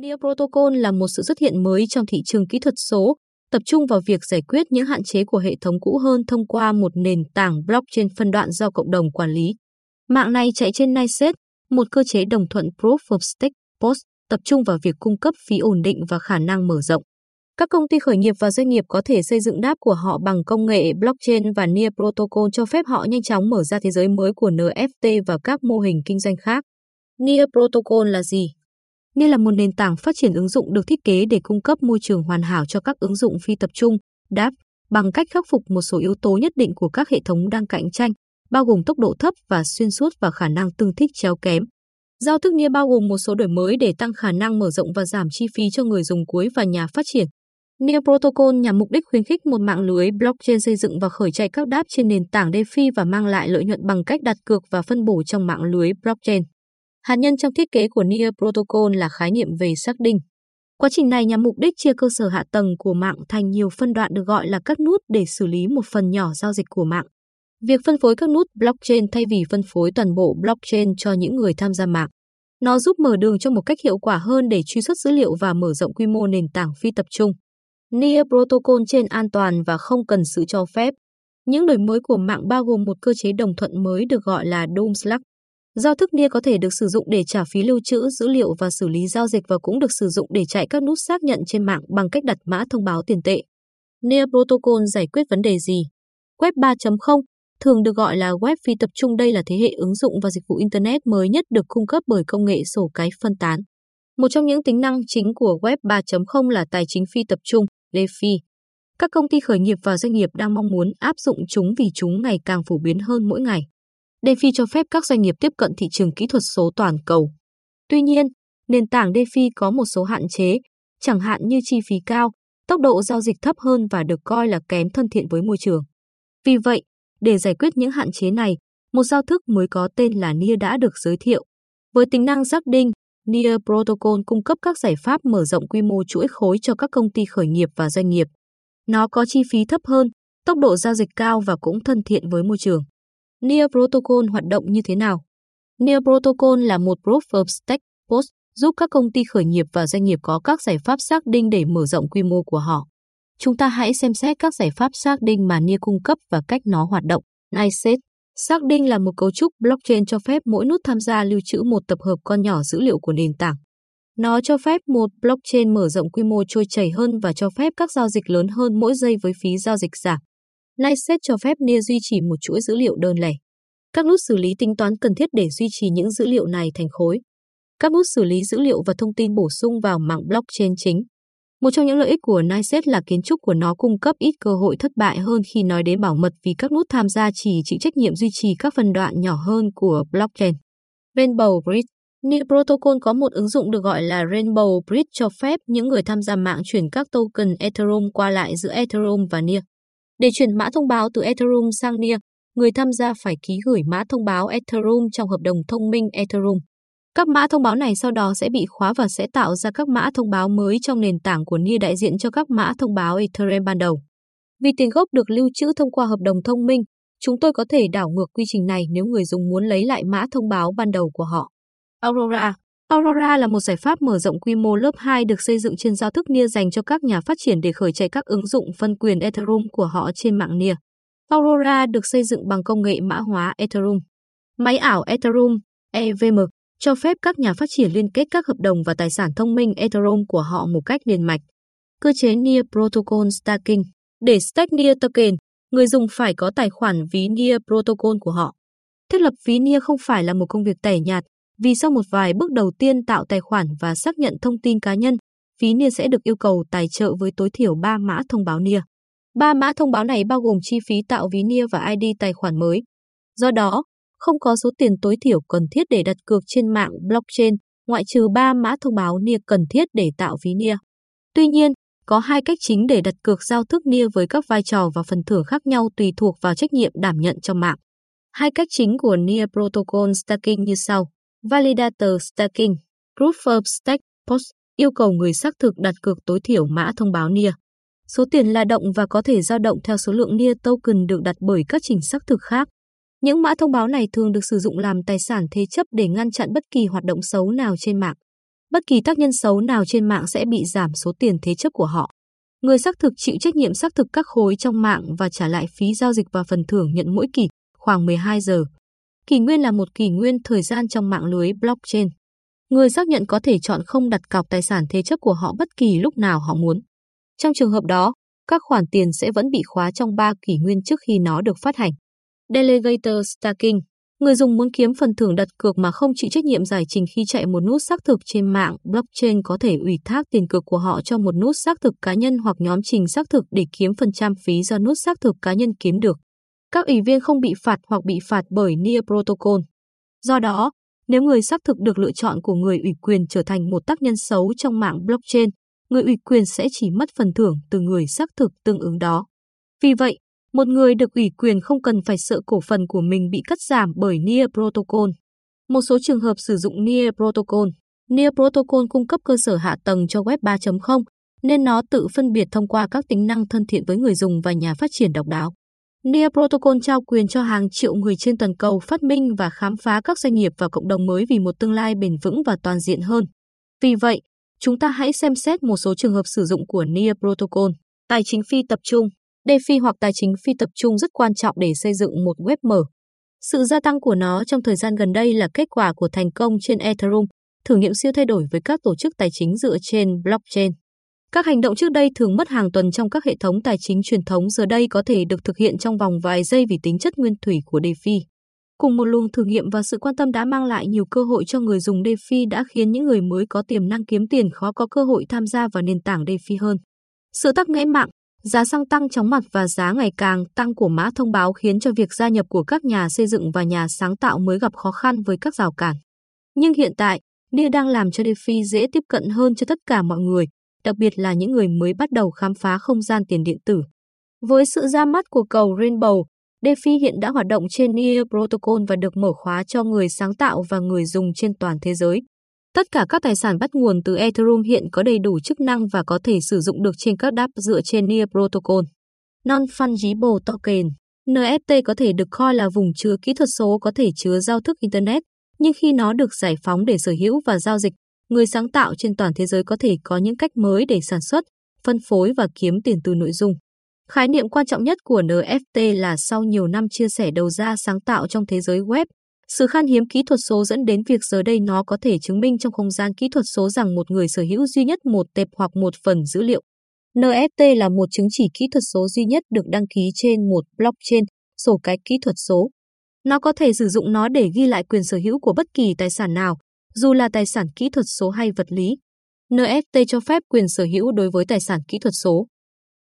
Near Protocol là một sự xuất hiện mới trong thị trường kỹ thuật số, tập trung vào việc giải quyết những hạn chế của hệ thống cũ hơn thông qua một nền tảng blockchain phân đoạn do cộng đồng quản lý. Mạng này chạy trên NICET, một cơ chế đồng thuận Proof of Stake POS, tập trung vào việc cung cấp phí ổn định và khả năng mở rộng. Các công ty khởi nghiệp và doanh nghiệp có thể xây dựng đáp của họ bằng công nghệ blockchain và Near Protocol cho phép họ nhanh chóng mở ra thế giới mới của NFT và các mô hình kinh doanh khác. Near Protocol là gì? NIA là một nền tảng phát triển ứng dụng được thiết kế để cung cấp môi trường hoàn hảo cho các ứng dụng phi tập trung, DApp, bằng cách khắc phục một số yếu tố nhất định của các hệ thống đang cạnh tranh, bao gồm tốc độ thấp và xuyên suốt và khả năng tương thích chéo kém. Giao thức NIA bao gồm một số đổi mới để tăng khả năng mở rộng và giảm chi phí cho người dùng cuối và nhà phát triển. NIA Protocol nhằm mục đích khuyến khích một mạng lưới blockchain xây dựng và khởi chạy các đáp trên nền tảng DeFi và mang lại lợi nhuận bằng cách đặt cược và phân bổ trong mạng lưới blockchain. Hạt nhân trong thiết kế của NIA Protocol là khái niệm về xác định. Quá trình này nhằm mục đích chia cơ sở hạ tầng của mạng thành nhiều phân đoạn được gọi là các nút để xử lý một phần nhỏ giao dịch của mạng. Việc phân phối các nút blockchain thay vì phân phối toàn bộ blockchain cho những người tham gia mạng. Nó giúp mở đường cho một cách hiệu quả hơn để truy xuất dữ liệu và mở rộng quy mô nền tảng phi tập trung. NIA Protocol trên an toàn và không cần sự cho phép. Những đổi mới của mạng bao gồm một cơ chế đồng thuận mới được gọi là Doom Slack. Giao thức NIA có thể được sử dụng để trả phí lưu trữ dữ liệu và xử lý giao dịch và cũng được sử dụng để chạy các nút xác nhận trên mạng bằng cách đặt mã thông báo tiền tệ. NIA Protocol giải quyết vấn đề gì? Web 3.0 thường được gọi là web phi tập trung đây là thế hệ ứng dụng và dịch vụ Internet mới nhất được cung cấp bởi công nghệ sổ cái phân tán. Một trong những tính năng chính của Web 3.0 là tài chính phi tập trung, DeFi. Các công ty khởi nghiệp và doanh nghiệp đang mong muốn áp dụng chúng vì chúng ngày càng phổ biến hơn mỗi ngày. DeFi cho phép các doanh nghiệp tiếp cận thị trường kỹ thuật số toàn cầu. Tuy nhiên, nền tảng DeFi có một số hạn chế, chẳng hạn như chi phí cao, tốc độ giao dịch thấp hơn và được coi là kém thân thiện với môi trường. Vì vậy, để giải quyết những hạn chế này, một giao thức mới có tên là NIA đã được giới thiệu. Với tính năng xác định, NIA Protocol cung cấp các giải pháp mở rộng quy mô chuỗi khối cho các công ty khởi nghiệp và doanh nghiệp. Nó có chi phí thấp hơn, tốc độ giao dịch cao và cũng thân thiện với môi trường. Near Protocol hoạt động như thế nào? Near Protocol là một Proof of Stake POS giúp các công ty khởi nghiệp và doanh nghiệp có các giải pháp xác định để mở rộng quy mô của họ. Chúng ta hãy xem xét các giải pháp xác định mà Near cung cấp và cách nó hoạt động. NICET Xác định là một cấu trúc blockchain cho phép mỗi nút tham gia lưu trữ một tập hợp con nhỏ dữ liệu của nền tảng. Nó cho phép một blockchain mở rộng quy mô trôi chảy hơn và cho phép các giao dịch lớn hơn mỗi giây với phí giao dịch giảm. Lightset cho phép NIA duy trì một chuỗi dữ liệu đơn lẻ. Các nút xử lý tính toán cần thiết để duy trì những dữ liệu này thành khối. Các nút xử lý dữ liệu và thông tin bổ sung vào mạng blockchain chính. Một trong những lợi ích của NICET là kiến trúc của nó cung cấp ít cơ hội thất bại hơn khi nói đến bảo mật vì các nút tham gia chỉ chịu trách nhiệm duy trì các phần đoạn nhỏ hơn của blockchain. Rainbow Bridge NIA Protocol có một ứng dụng được gọi là Rainbow Bridge cho phép những người tham gia mạng chuyển các token Ethereum qua lại giữa Ethereum và NIA. Để chuyển mã thông báo từ Ethereum sang NIA, người tham gia phải ký gửi mã thông báo Ethereum trong hợp đồng thông minh Ethereum. Các mã thông báo này sau đó sẽ bị khóa và sẽ tạo ra các mã thông báo mới trong nền tảng của NIA đại diện cho các mã thông báo Ethereum ban đầu. Vì tiền gốc được lưu trữ thông qua hợp đồng thông minh, chúng tôi có thể đảo ngược quy trình này nếu người dùng muốn lấy lại mã thông báo ban đầu của họ. Aurora Aurora là một giải pháp mở rộng quy mô lớp 2 được xây dựng trên giao thức NIA dành cho các nhà phát triển để khởi chạy các ứng dụng phân quyền Ethereum của họ trên mạng NIA. Aurora được xây dựng bằng công nghệ mã hóa Ethereum. Máy ảo Ethereum, EVM, cho phép các nhà phát triển liên kết các hợp đồng và tài sản thông minh Ethereum của họ một cách liền mạch. Cơ chế NIA Protocol Staking Để stake NIA token, người dùng phải có tài khoản ví NIA Protocol của họ. Thiết lập ví NIA không phải là một công việc tẻ nhạt, vì sau một vài bước đầu tiên tạo tài khoản và xác nhận thông tin cá nhân, phí NIA sẽ được yêu cầu tài trợ với tối thiểu 3 mã thông báo NIA. Ba mã thông báo này bao gồm chi phí tạo ví NIA và ID tài khoản mới. Do đó, không có số tiền tối thiểu cần thiết để đặt cược trên mạng blockchain, ngoại trừ 3 mã thông báo NIA cần thiết để tạo ví NIA. Tuy nhiên, có hai cách chính để đặt cược giao thức NIA với các vai trò và phần thưởng khác nhau tùy thuộc vào trách nhiệm đảm nhận trong mạng. Hai cách chính của NIA Protocol Staking như sau. Validator Staking Proof of Stake POS yêu cầu người xác thực đặt cược tối thiểu mã thông báo NIA. Số tiền là động và có thể dao động theo số lượng NIA token được đặt bởi các trình xác thực khác. Những mã thông báo này thường được sử dụng làm tài sản thế chấp để ngăn chặn bất kỳ hoạt động xấu nào trên mạng. Bất kỳ tác nhân xấu nào trên mạng sẽ bị giảm số tiền thế chấp của họ. Người xác thực chịu trách nhiệm xác thực các khối trong mạng và trả lại phí giao dịch và phần thưởng nhận mỗi kỳ, khoảng 12 giờ. Kỷ nguyên là một kỷ nguyên thời gian trong mạng lưới blockchain. Người xác nhận có thể chọn không đặt cọc tài sản thế chấp của họ bất kỳ lúc nào họ muốn. Trong trường hợp đó, các khoản tiền sẽ vẫn bị khóa trong 3 kỷ nguyên trước khi nó được phát hành. Delegator Staking Người dùng muốn kiếm phần thưởng đặt cược mà không chịu trách nhiệm giải trình khi chạy một nút xác thực trên mạng, blockchain có thể ủy thác tiền cược của họ cho một nút xác thực cá nhân hoặc nhóm trình xác thực để kiếm phần trăm phí do nút xác thực cá nhân kiếm được. Các ủy viên không bị phạt hoặc bị phạt bởi NIA Protocol. Do đó, nếu người xác thực được lựa chọn của người ủy quyền trở thành một tác nhân xấu trong mạng blockchain, người ủy quyền sẽ chỉ mất phần thưởng từ người xác thực tương ứng đó. Vì vậy, một người được ủy quyền không cần phải sợ cổ phần của mình bị cắt giảm bởi NIA Protocol. Một số trường hợp sử dụng NIA Protocol. NIA Protocol cung cấp cơ sở hạ tầng cho Web 3.0, nên nó tự phân biệt thông qua các tính năng thân thiện với người dùng và nhà phát triển độc đáo. NIA Protocol trao quyền cho hàng triệu người trên toàn cầu phát minh và khám phá các doanh nghiệp và cộng đồng mới vì một tương lai bền vững và toàn diện hơn. Vì vậy, chúng ta hãy xem xét một số trường hợp sử dụng của NIA Protocol. Tài chính phi tập trung DeFi hoặc tài chính phi tập trung rất quan trọng để xây dựng một web mở. Sự gia tăng của nó trong thời gian gần đây là kết quả của thành công trên Ethereum, thử nghiệm siêu thay đổi với các tổ chức tài chính dựa trên blockchain. Các hành động trước đây thường mất hàng tuần trong các hệ thống tài chính truyền thống giờ đây có thể được thực hiện trong vòng vài giây vì tính chất nguyên thủy của DeFi. Cùng một luồng thử nghiệm và sự quan tâm đã mang lại nhiều cơ hội cho người dùng DeFi đã khiến những người mới có tiềm năng kiếm tiền khó có cơ hội tham gia vào nền tảng DeFi hơn. Sự tắc nghẽn mạng, Giá xăng tăng chóng mặt và giá ngày càng tăng của mã thông báo khiến cho việc gia nhập của các nhà xây dựng và nhà sáng tạo mới gặp khó khăn với các rào cản. Nhưng hiện tại, NIA đang làm cho DeFi dễ tiếp cận hơn cho tất cả mọi người, đặc biệt là những người mới bắt đầu khám phá không gian tiền điện tử. Với sự ra mắt của cầu Rainbow, DeFi hiện đã hoạt động trên NIA Protocol và được mở khóa cho người sáng tạo và người dùng trên toàn thế giới. Tất cả các tài sản bắt nguồn từ Ethereum hiện có đầy đủ chức năng và có thể sử dụng được trên các dApp dựa trên NIA Protocol. Non-Fungible Token NFT có thể được coi là vùng chứa kỹ thuật số có thể chứa giao thức Internet, nhưng khi nó được giải phóng để sở hữu và giao dịch, người sáng tạo trên toàn thế giới có thể có những cách mới để sản xuất, phân phối và kiếm tiền từ nội dung. Khái niệm quan trọng nhất của NFT là sau nhiều năm chia sẻ đầu ra sáng tạo trong thế giới web, sự khan hiếm kỹ thuật số dẫn đến việc giờ đây nó có thể chứng minh trong không gian kỹ thuật số rằng một người sở hữu duy nhất một tệp hoặc một phần dữ liệu. NFT là một chứng chỉ kỹ thuật số duy nhất được đăng ký trên một blockchain, sổ cái kỹ thuật số. Nó có thể sử dụng nó để ghi lại quyền sở hữu của bất kỳ tài sản nào, dù là tài sản kỹ thuật số hay vật lý. NFT cho phép quyền sở hữu đối với tài sản kỹ thuật số.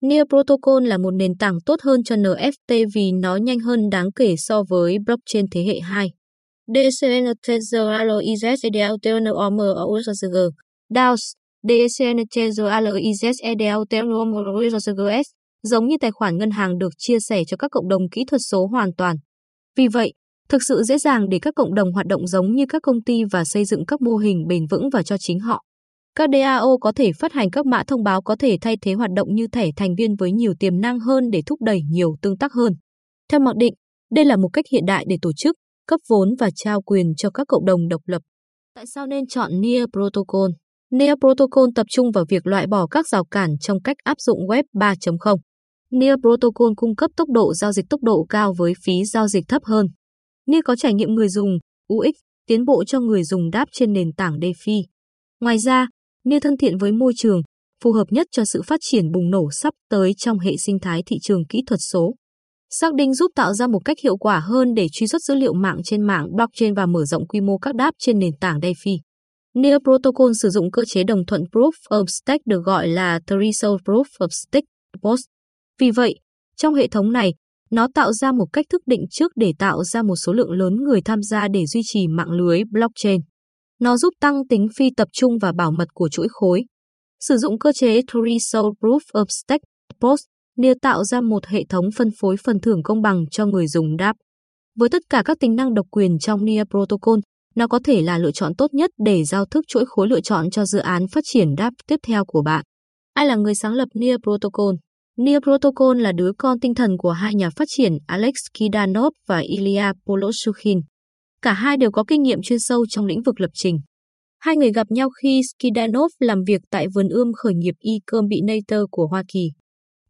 Near Protocol là một nền tảng tốt hơn cho NFT vì nó nhanh hơn đáng kể so với blockchain thế hệ 2. DCN Tether OSG DAOS DCN Tether giống như tài khoản ngân hàng được chia sẻ cho các cộng đồng kỹ thuật số hoàn toàn. Vì vậy, thực sự dễ dàng để các cộng đồng hoạt động giống như các công ty và xây dựng các mô hình bền vững và cho chính họ. Các DAO có thể phát hành các mã thông báo có thể thay thế hoạt động như thẻ thành viên với nhiều tiềm năng hơn để thúc đẩy nhiều tương tác hơn. Theo mặc định, đây là một cách hiện đại để tổ chức, cấp vốn và trao quyền cho các cộng đồng độc lập. Tại sao nên chọn Near Protocol? Near Protocol tập trung vào việc loại bỏ các rào cản trong cách áp dụng Web 3.0. Near Protocol cung cấp tốc độ giao dịch tốc độ cao với phí giao dịch thấp hơn. NIA có trải nghiệm người dùng, UX, tiến bộ cho người dùng đáp trên nền tảng DeFi. Ngoài ra, NIA thân thiện với môi trường, phù hợp nhất cho sự phát triển bùng nổ sắp tới trong hệ sinh thái thị trường kỹ thuật số. Xác định giúp tạo ra một cách hiệu quả hơn để truy xuất dữ liệu mạng trên mạng blockchain và mở rộng quy mô các đáp trên nền tảng DeFi. NIA Protocol sử dụng cơ chế đồng thuận Proof of Stake được gọi là Threshold Proof of Stake POS. Vì vậy, trong hệ thống này, nó tạo ra một cách thức định trước để tạo ra một số lượng lớn người tham gia để duy trì mạng lưới blockchain. Nó giúp tăng tính phi tập trung và bảo mật của chuỗi khối. Sử dụng cơ chế Threshold Proof of Stake POS NIA tạo ra một hệ thống phân phối phần thưởng công bằng cho người dùng đáp. Với tất cả các tính năng độc quyền trong Near Protocol, nó có thể là lựa chọn tốt nhất để giao thức chuỗi khối lựa chọn cho dự án phát triển đáp tiếp theo của bạn. Ai là người sáng lập Near Protocol? NIA Protocol là đứa con tinh thần của hai nhà phát triển Alex Kidanov và Ilya Poloshukhin. Cả hai đều có kinh nghiệm chuyên sâu trong lĩnh vực lập trình. Hai người gặp nhau khi Skidanov làm việc tại vườn ươm khởi nghiệp e Combinator của Hoa Kỳ.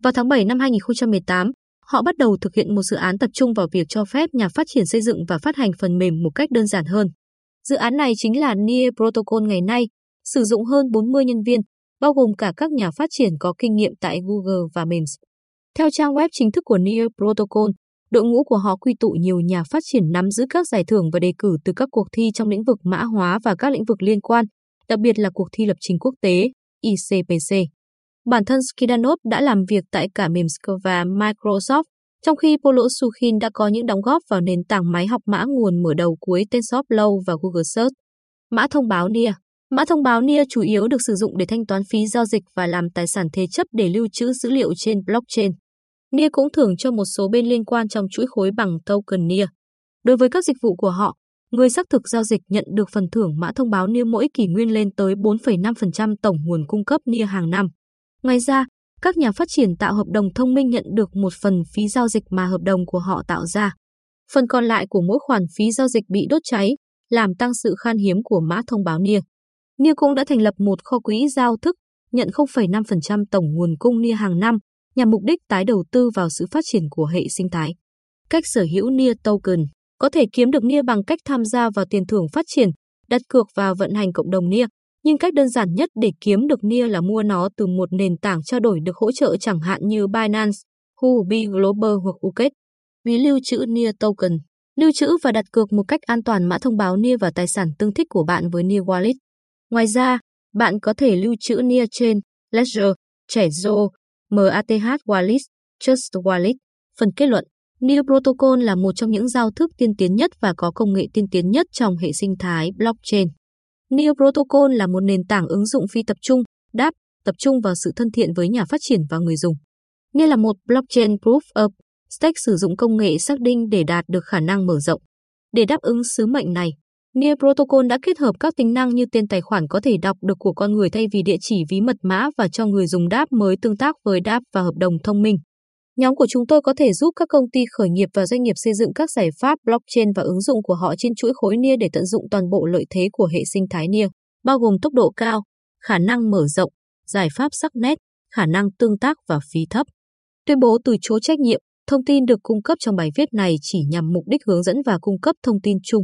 Vào tháng 7 năm 2018, họ bắt đầu thực hiện một dự án tập trung vào việc cho phép nhà phát triển xây dựng và phát hành phần mềm một cách đơn giản hơn. Dự án này chính là NIE Protocol ngày nay, sử dụng hơn 40 nhân viên, bao gồm cả các nhà phát triển có kinh nghiệm tại Google và MEMS. Theo trang web chính thức của Near Protocol, đội ngũ của họ quy tụ nhiều nhà phát triển nắm giữ các giải thưởng và đề cử từ các cuộc thi trong lĩnh vực mã hóa và các lĩnh vực liên quan, đặc biệt là cuộc thi lập trình quốc tế, ICPC. Bản thân Skidanov đã làm việc tại cả MEMS và Microsoft, trong khi Polo Sukhin đã có những đóng góp vào nền tảng máy học mã nguồn mở đầu cuối TensorFlow và Google Search. Mã thông báo NIA Mã thông báo NIA chủ yếu được sử dụng để thanh toán phí giao dịch và làm tài sản thế chấp để lưu trữ dữ liệu trên blockchain. NIA cũng thưởng cho một số bên liên quan trong chuỗi khối bằng token NIA. Đối với các dịch vụ của họ, người xác thực giao dịch nhận được phần thưởng mã thông báo NIA mỗi kỷ nguyên lên tới 4,5% tổng nguồn cung cấp NIA hàng năm. Ngoài ra, các nhà phát triển tạo hợp đồng thông minh nhận được một phần phí giao dịch mà hợp đồng của họ tạo ra. Phần còn lại của mỗi khoản phí giao dịch bị đốt cháy, làm tăng sự khan hiếm của mã thông báo NIA. NIA cũng đã thành lập một kho quỹ giao thức, nhận 0,5% tổng nguồn cung NIA hàng năm, nhằm mục đích tái đầu tư vào sự phát triển của hệ sinh thái. Cách sở hữu NIA Token có thể kiếm được NIA bằng cách tham gia vào tiền thưởng phát triển, đặt cược vào vận hành cộng đồng NIA, nhưng cách đơn giản nhất để kiếm được NIA là mua nó từ một nền tảng trao đổi được hỗ trợ chẳng hạn như Binance, Huobi Global hoặc Uket. Ví lưu trữ NIA Token Lưu trữ và đặt cược một cách an toàn mã thông báo NIA và tài sản tương thích của bạn với NIA Wallet. Ngoài ra, bạn có thể lưu trữ NIA trên Ledger, Trezor, MATH Wallet, Trust Wallet. Phần kết luận NIA Protocol là một trong những giao thức tiên tiến nhất và có công nghệ tiên tiến nhất trong hệ sinh thái blockchain. NIA Protocol là một nền tảng ứng dụng phi tập trung, đáp, tập trung vào sự thân thiện với nhà phát triển và người dùng. NIA là một blockchain proof of stake sử dụng công nghệ xác định để đạt được khả năng mở rộng. Để đáp ứng sứ mệnh này, NIA Protocol đã kết hợp các tính năng như tên tài khoản có thể đọc được của con người thay vì địa chỉ ví mật mã và cho người dùng đáp mới tương tác với đáp và hợp đồng thông minh. Nhóm của chúng tôi có thể giúp các công ty khởi nghiệp và doanh nghiệp xây dựng các giải pháp blockchain và ứng dụng của họ trên chuỗi khối NIA để tận dụng toàn bộ lợi thế của hệ sinh thái NIA, bao gồm tốc độ cao, khả năng mở rộng, giải pháp sắc nét, khả năng tương tác và phí thấp. Tuyên bố từ chối trách nhiệm, thông tin được cung cấp trong bài viết này chỉ nhằm mục đích hướng dẫn và cung cấp thông tin chung.